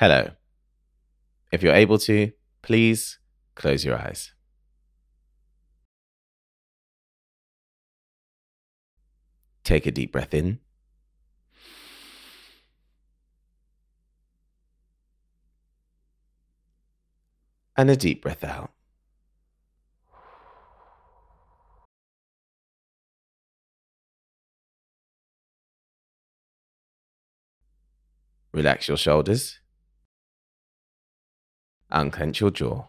Hello. If you're able to, please close your eyes. Take a deep breath in. And a deep breath out. Relax your shoulders. Your jaw.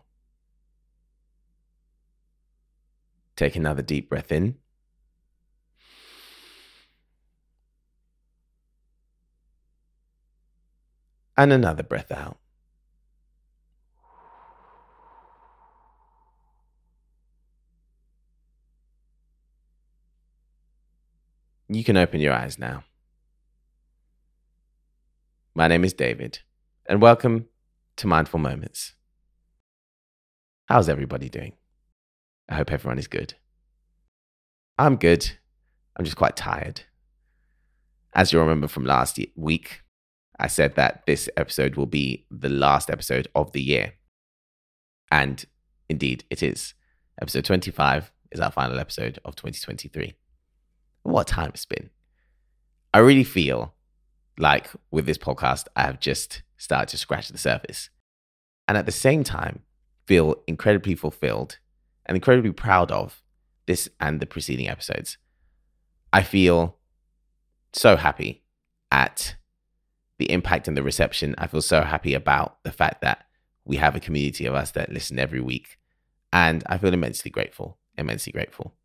Take another deep breath in. And another breath out. You can open your eyes now. My name is David, and welcome to Mindful Moments. How's everybody doing? I hope everyone is good. I'm good. I'm just quite tired. As you'll remember from last week, I said that this episode will be the last episode of the year. And indeed, it is. Episode 25 is our final episode of 2023. What a time it's been. I really feel like with this podcast, I have just started to scratch the surface. And at the same time, feel incredibly fulfilled and incredibly proud of this and the preceding episodes. I feel so happy at the impact and the reception. I feel so happy about the fact that we have a community of us that listen every week. And I feel immensely grateful, immensely grateful.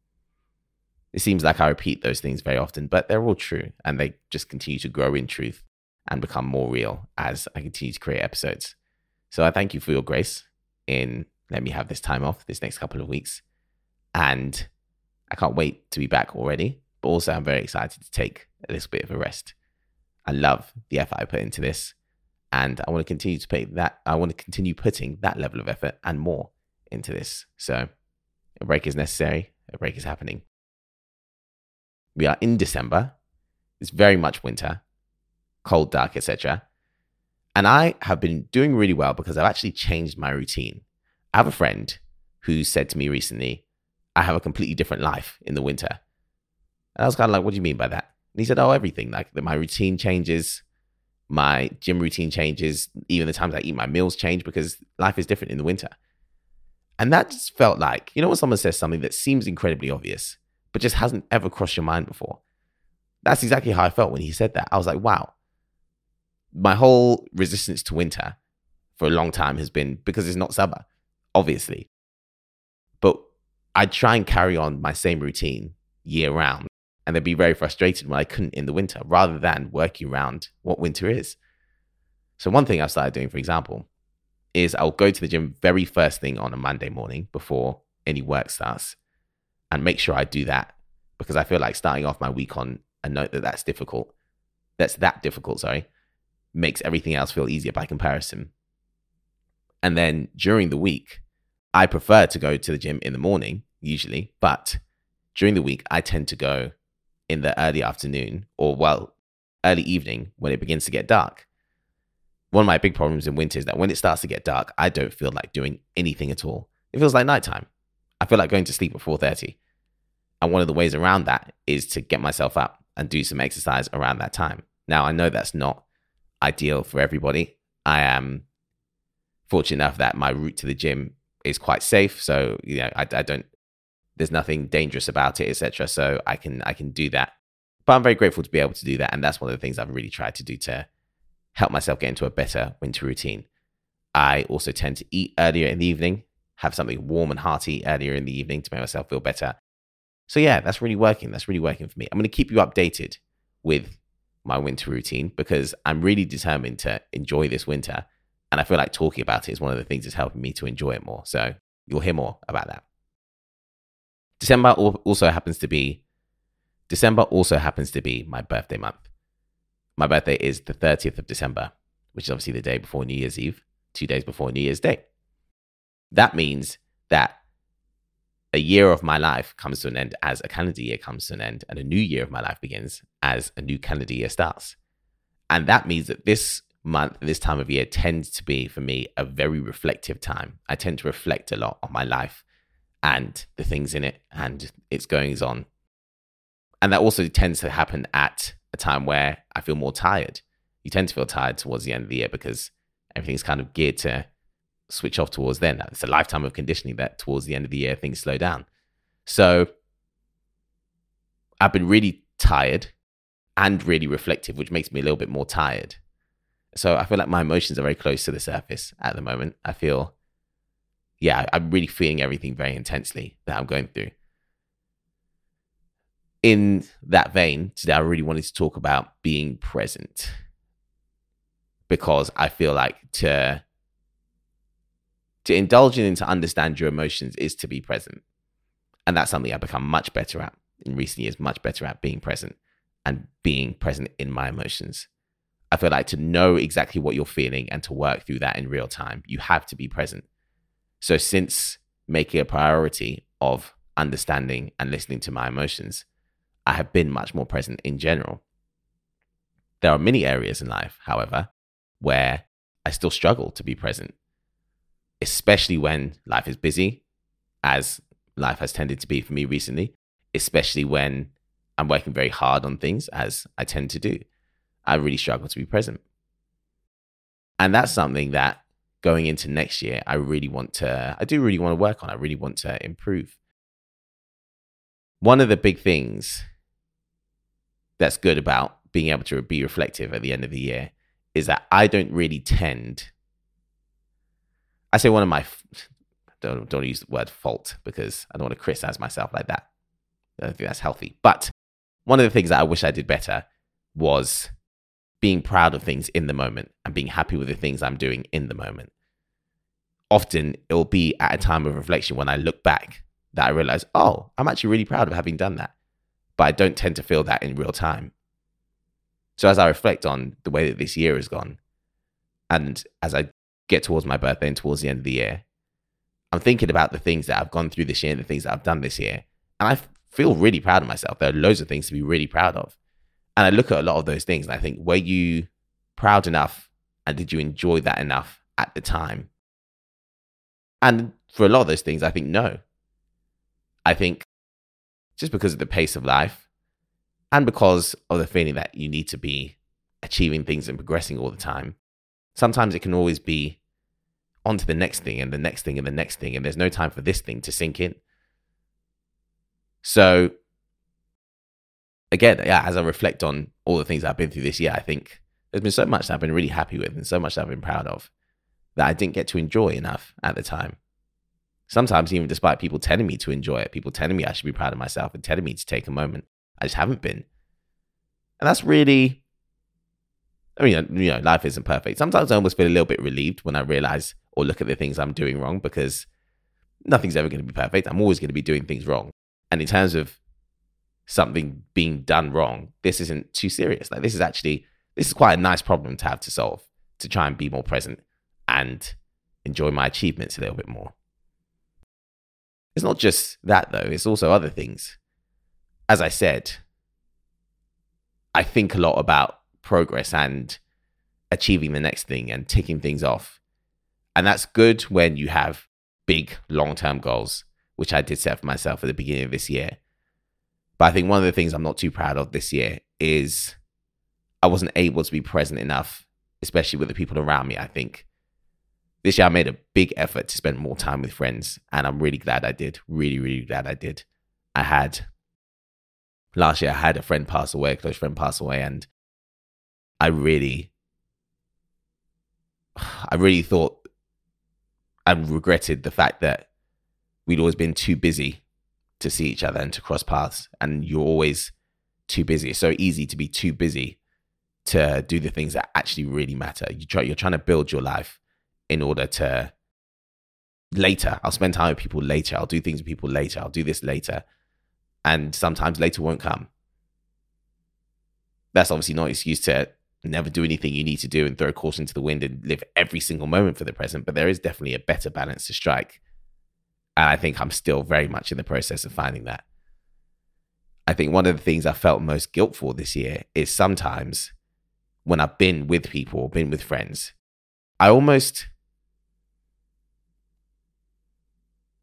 It seems like I repeat those things very often, but they're all true and they just continue to grow in truth and become more real as I continue to create episodes. So I thank you for your grace in letting me have this time off this next couple of weeks. And I can't wait to be back already, but also I'm very excited to take a little bit of a rest. I love the effort I put into this and I want to continue to pay that I want to continue putting that level of effort and more into this. So a break is necessary, a break is happening. We are in December. It's very much winter, cold, dark, etc. And I have been doing really well because I've actually changed my routine. I have a friend who said to me recently, I have a completely different life in the winter. And I was kind of like, what do you mean by that? And he said, oh, everything. Like my routine changes, my gym routine changes, even the times I eat my meals change because life is different in the winter. And that just felt like, you know, when someone says something that seems incredibly obvious, but just hasn't ever crossed your mind before. That's exactly how I felt when he said that. I was like, wow. My whole resistance to winter for a long time has been because it's not summer, obviously. But I'd try and carry on my same routine year round and they'd be very frustrated when I couldn't in the winter rather than working around what winter is. So, one thing I've started doing, for example, is I'll go to the gym very first thing on a Monday morning before any work starts and make sure I do that because I feel like starting off my week on a note that that's difficult, that's that difficult, sorry, makes everything else feel easier by comparison. And then during the week, I prefer to go to the gym in the morning, usually, but during the week, I tend to go in the early afternoon or, well, early evening when it begins to get dark. One of my big problems in winter is that when it starts to get dark, I don't feel like doing anything at all. It feels like nighttime. I feel like going to sleep at 4:30. And one of the ways around that is to get myself up and do some exercise around that time. Now, I know that's not ideal for everybody. I am fortunate enough that my route to the gym is quite safe. So, you know, I, I don't, there's nothing dangerous about it, etc. So I can, I can do that. But I'm very grateful to be able to do that. And that's one of the things I've really tried to do to help myself get into a better winter routine. I also tend to eat earlier in the evening, have something warm and hearty earlier in the evening to make myself feel better. So yeah, that's really working. That's really working for me. I'm going to keep you updated with my winter routine because I'm really determined to enjoy this winter. And I feel like talking about it is one of the things that's helping me to enjoy it more. So you'll hear more about that. December also happens to be December also happens to be my birthday month. My birthday is the 30th of December, which is obviously the day before New Year's Eve, two days before New Year's Day. That means that a year of my life comes to an end as a calendar year comes to an end, and a new year of my life begins as a new calendar year starts. And that means that this month, this time of year tends to be for me a very reflective time. I tend to reflect a lot on my life and the things in it and its goings on. And that also tends to happen at a time where I feel more tired. You tend to feel tired towards the end of the year because everything's kind of geared to switch off towards then. It's a lifetime of conditioning that towards the end of the year things slow down. So I've been really tired and really reflective, which makes me a little bit more tired. So I feel like my emotions are very close to the surface at the moment. I feel, yeah, I'm really feeling everything very intensely that I'm going through. In that vein, today I really wanted to talk about being present because I feel like to to indulge in and to understand your emotions is to be present. And that's something I've become much better at in recent years, much better at being present and being present in my emotions. I feel like to know exactly what you're feeling and to work through that in real time, you have to be present. So, since making a priority of understanding and listening to my emotions, I have been much more present in general. There are many areas in life, however, where I still struggle to be present, especially when life is busy, as life has tended to be for me recently, especially when I'm working very hard on things, as I tend to do. I really struggle to be present. And that's something that going into next year, I really want to, I do really want to work on. I really want to improve. One of the big things that's good about being able to be reflective at the end of the year is that I don't really tend, I say one of my, don't, don't use the word fault because I don't want to criticize myself like that. I don't think that's healthy. But one of the things that I wish I did better was being proud of things in the moment and being happy with the things I'm doing in the moment. Often it'll be at a time of reflection when I look back that I realize, oh, I'm actually really proud of having done that. But I don't tend to feel that in real time. So as I reflect on the way that this year has gone, and as I get towards my birthday and towards the end of the year, I'm thinking about the things that I've gone through this year and the things that I've done this year. And I feel really proud of myself. There are loads of things to be really proud of. And I look at a lot of those things and I think, were you proud enough and did you enjoy that enough at the time? And for a lot of those things, I think no. I think just because of the pace of life and because of the feeling that you need to be achieving things and progressing all the time, sometimes it can always be on to the next thing and the next thing and the next thing. And there's no time for this thing to sink in. So again, yeah, as I reflect on all the things I've been through this year, I think there's been so much that I've been really happy with and so much that I've been proud of that I didn't get to enjoy enough at the time. Sometimes, even despite people telling me to enjoy it, people telling me I should be proud of myself and telling me to take a moment, I just haven't been. And that's really, I mean, you know, life isn't perfect. Sometimes I almost feel a little bit relieved when I realize or look at the things I'm doing wrong because nothing's ever going to be perfect. I'm always going to be doing things wrong. And in terms of something being done wrong, this isn't too serious. Like this is actually this is quite a nice problem to have to solve to try and be more present and enjoy my achievements a little bit more. It's not just that though, it's also other things. As I said, I think a lot about progress and achieving the next thing and ticking things off. And that's good when you have big long term goals, which I did set for myself at the beginning of this year. But I think one of the things I'm not too proud of this year is I wasn't able to be present enough, especially with the people around me. I think this year I made a big effort to spend more time with friends, and I'm really glad I did. Really, really glad I did. I had last year I had a friend pass away, a close friend pass away, and I really, I really thought and regretted the fact that we'd always been too busy to see each other and to cross paths. And you're always too busy. It's so easy to be too busy to do the things that actually really matter. You try, you're trying to build your life in order to later. I'll spend time with people later. I'll do things with people later. I'll do this later. And sometimes later won't come. That's obviously not excuse to never do anything you need to do and throw a caution to the wind and live every single moment for the present. But there is definitely a better balance to strike and I think I'm still very much in the process of finding that. I think one of the things I felt most guilt for this year is sometimes when I've been with people or been with friends, I almost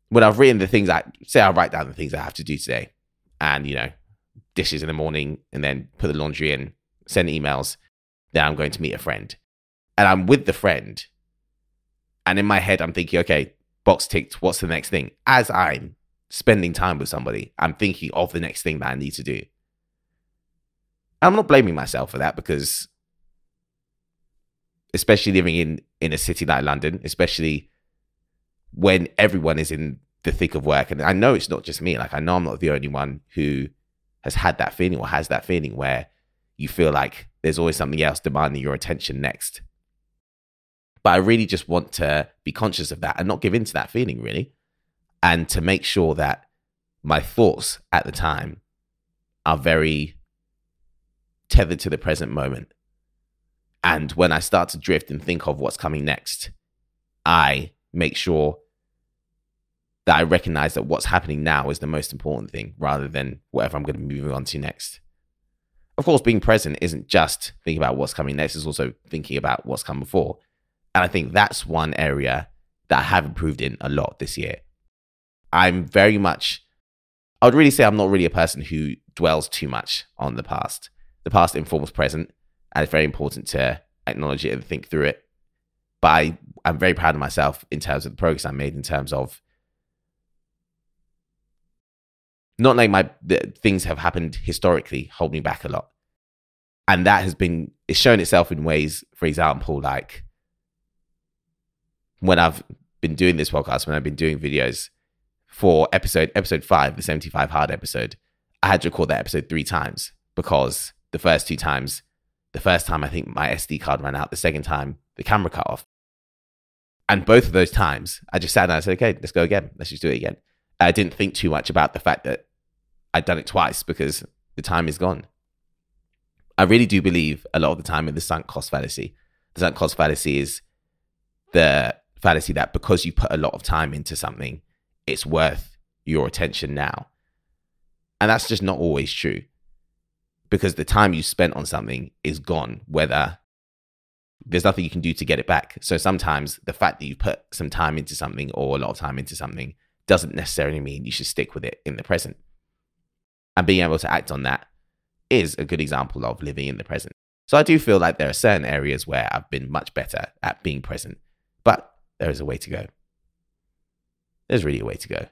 when I've written the things I say I write down the things I have to do today and you know, dishes in the morning and then put the laundry in, send emails, then I'm going to meet a friend. And I'm with the friend. And in my head, I'm thinking, okay, box ticked, what's the next thing? As I'm spending time with somebody, I'm thinking of the next thing that I need to do. I'm not blaming myself for that because especially living in in a city like London, especially when everyone is in the thick of work. And I know it's not just me. Like I know I'm not the only one who has had that feeling or has that feeling where you feel like there's always something else demanding your attention next. But I really just want to be conscious of that and not give in to that feeling, really. And to make sure that my thoughts at the time are very tethered to the present moment. And when I start to drift and think of what's coming next, I make sure that I recognize that what's happening now is the most important thing rather than whatever I'm going to moving on to next. Of course, being present isn't just thinking about what's coming next, it's also thinking about what's come before. And I think that's one area that I have improved in a lot this year. I'm very much, I would really say I'm not really a person who dwells too much on the past. The past informs present, and it's very important to acknowledge it and think through it. But I, I'm very proud of myself in terms of the progress I made in terms of not like my things have happened historically hold me back a lot. And that has been it's shown itself in ways for example like when i've been doing this podcast when i've been doing videos for episode episode 5 the 75 hard episode i had to record that episode three times because the first two times the first time i think my sd card ran out the second time the camera cut off. And both of those times i just sat down and said okay let's go again. Let's just do it again. I didn't think too much about the fact that I'd done it twice because the time is gone. I really do believe a lot of the time in the sunk cost fallacy. The sunk cost fallacy is the fallacy that because you put a lot of time into something, it's worth your attention now. And that's just not always true because the time you spent on something is gone, whether there's nothing you can do to get it back. So sometimes the fact that you put some time into something or a lot of time into something doesn't necessarily mean you should stick with it in the present and being able to act on that is a good example of living in the present. So I do feel like there are certain areas where I've been much better at being present, but there is a way to go. There's really a way to go.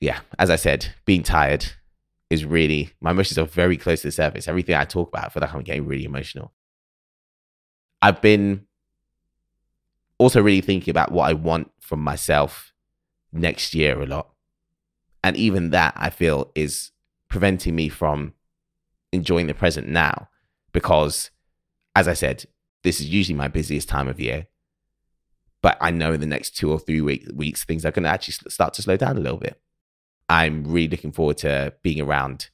Yeah, as I said, being tired is really, my emotions are very close to the surface. Everything I talk about, I feel like I'm getting really emotional. I've been also really thinking about what I want from myself next year a lot. And even that, I feel, is preventing me from enjoying the present now because, as I said, this is usually my busiest time of year. But I know in the next two or three week, weeks, things are going to actually start to slow down a little bit. I'm really looking forward to being around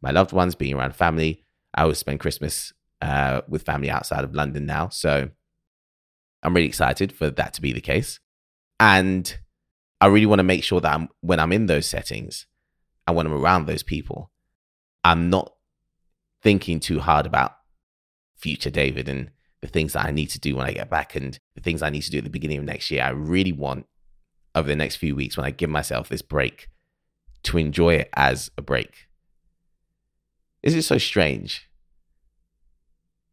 my loved ones, being around family. I always spend Christmas uh, with family outside of London now. So I'm really excited for that to be the case. And I really want to make sure that I'm, when I'm in those settings and when I'm around those people, I'm not thinking too hard about future David and the things that I need to do when I get back and the things I need to do at the beginning of next year. I really want over the next few weeks when I give myself this break to enjoy it as a break. Is it so strange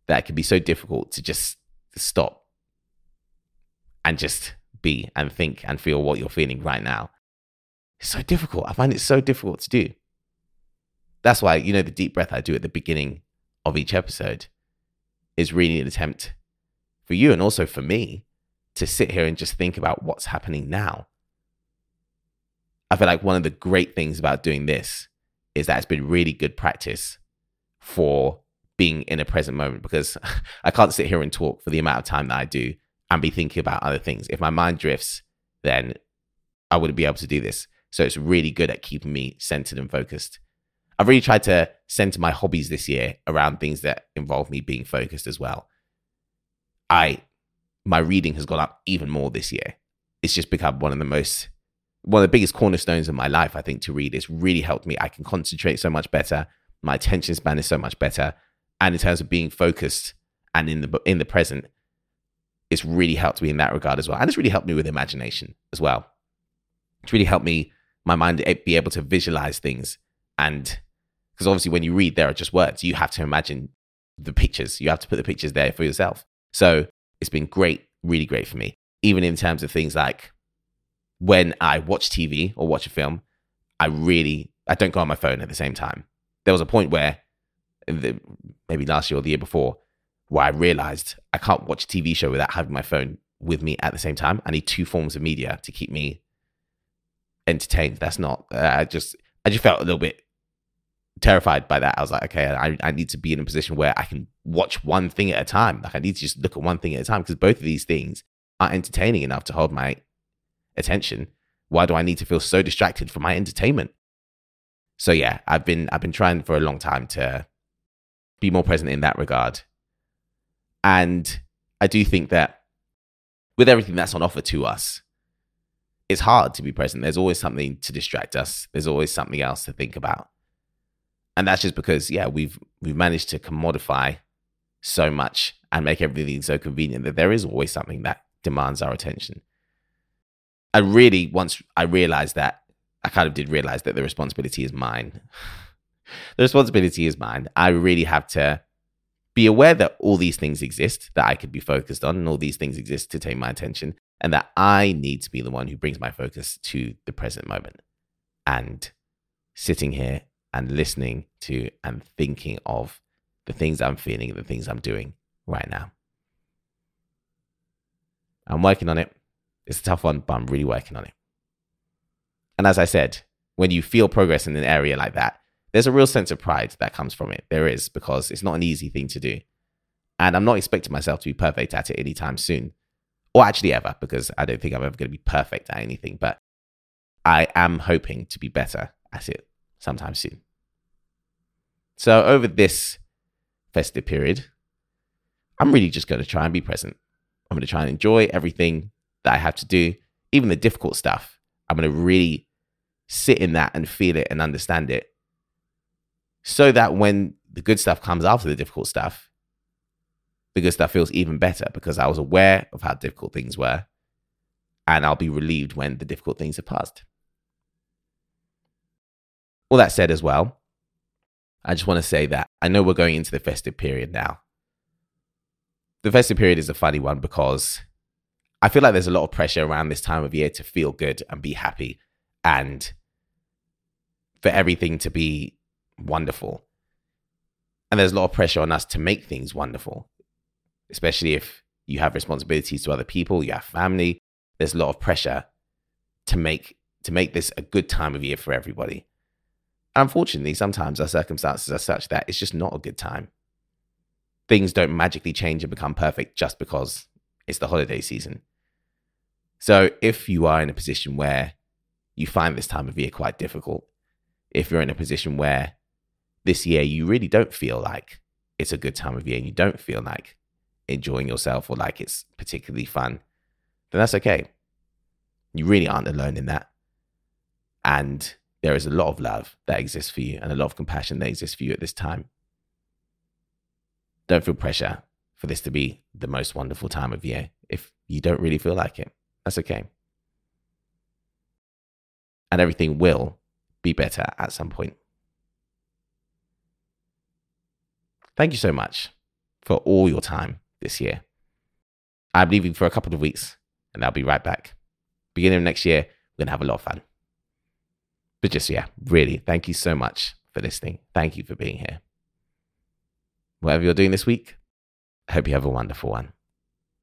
that it can be so difficult to just stop and just be and think and feel what you're feeling right now. It's so difficult. I find it so difficult to do. That's why, you know, the deep breath I do at the beginning of each episode is really an attempt for you and also for me to sit here and just think about what's happening now. I feel like one of the great things about doing this is that it's been really good practice for being in a present moment because I can't sit here and talk for the amount of time that I do and be thinking about other things. If my mind drifts, then I wouldn't be able to do this. So it's really good at keeping me centered and focused. I've really tried to center my hobbies this year around things that involve me being focused as well. I my reading has gone up even more this year. It's just become one of the most one of the biggest cornerstones of my life, I think, to read. It's really helped me. I can concentrate so much better. My attention span is so much better. and in terms of being focused and in the in the present, it's really helped me in that regard as well. And it's really helped me with imagination as well. It's really helped me my mind eh, be able to visualize things. And because obviously when you read there are just words. You have to imagine the pictures. You have to put the pictures there for yourself. So it's been great really great for me. Even in terms of things like when i watch tv or watch a film i really i don't go on my phone at the same time. There was a point where the, maybe last year or the year before where i realized i can't watch a tv show without having my phone with me at the same time i need two forms of media to keep me entertained that's not i just i just felt a little bit terrified by that. I was like, okay, I, I need to be in a position where I can watch one thing at a time. Like I need to just look at one thing at a time because both of these things are entertaining enough to hold my attention. Why do I need to feel so distracted from my entertainment? So yeah, I've been I've been trying for a long time to be more present in that regard. And I do think that with everything that's on offer to us, it's hard to be present. There's always something to distract us. There's always something else to think about and that's just because yeah we've we've managed to commodify so much and make everything so convenient that there is always something that demands our attention i really once i realized that i kind of did realize that the responsibility is mine the responsibility is mine i really have to be aware that all these things exist that i could be focused on and all these things exist to take my attention and that i need to be the one who brings my focus to the present moment and sitting here and listening to and thinking of the things I'm feeling, and the things I'm doing right now. I'm working on it. It's a tough one, but I'm really working on it. And as I said, when you feel progress in an area like that, there's a real sense of pride that comes from it. There is, because it's not an easy thing to do. And I'm not expecting myself to be perfect at it anytime soon, or actually ever, because I don't think I'm ever going to be perfect at anything. But I am hoping to be better at it sometime soon. So over this festive period, I'm really just going to try and be present. I'm going to try and enjoy everything that I have to do, even the difficult stuff. I'm going to really sit in that and feel it and understand it so that when the good stuff comes after the difficult stuff, the good stuff feels even better because I was aware of how difficult things were and I'll be relieved when the difficult things have passed. All that said, as well, I just want to say that I know we're going into the festive period now. The festive period is a funny one because I feel like there's a lot of pressure around this time of year to feel good and be happy and for everything to be wonderful. And there's a lot of pressure on us to make things wonderful, especially if you have responsibilities to other people, you have family. There's a lot of pressure to make to make this a good time of year for everybody. Unfortunately, sometimes our circumstances are such that it's just not a good time. Things don't magically change and become perfect just because it's the holiday season. So, if you are in a position where you find this time of year quite difficult, if you're in a position where this year you really don't feel like it's a good time of year and you don't feel like enjoying yourself or like it's particularly fun, then that's okay. You really aren't alone in that. And there is a lot of love that exists for you and a lot of compassion that exists for you at this time. Don't feel pressure for this to be the most wonderful time of year if you don't really feel like it. That's okay. And everything will be better at some point. Thank you so much for all your time this year. I'm leaving for a couple of weeks and I'll be right back. Beginning of next year, we're going to have a lot of fun. But just, yeah, really, thank you so much for listening. Thank you for being here. Whatever you're doing this week, I hope you have a wonderful one.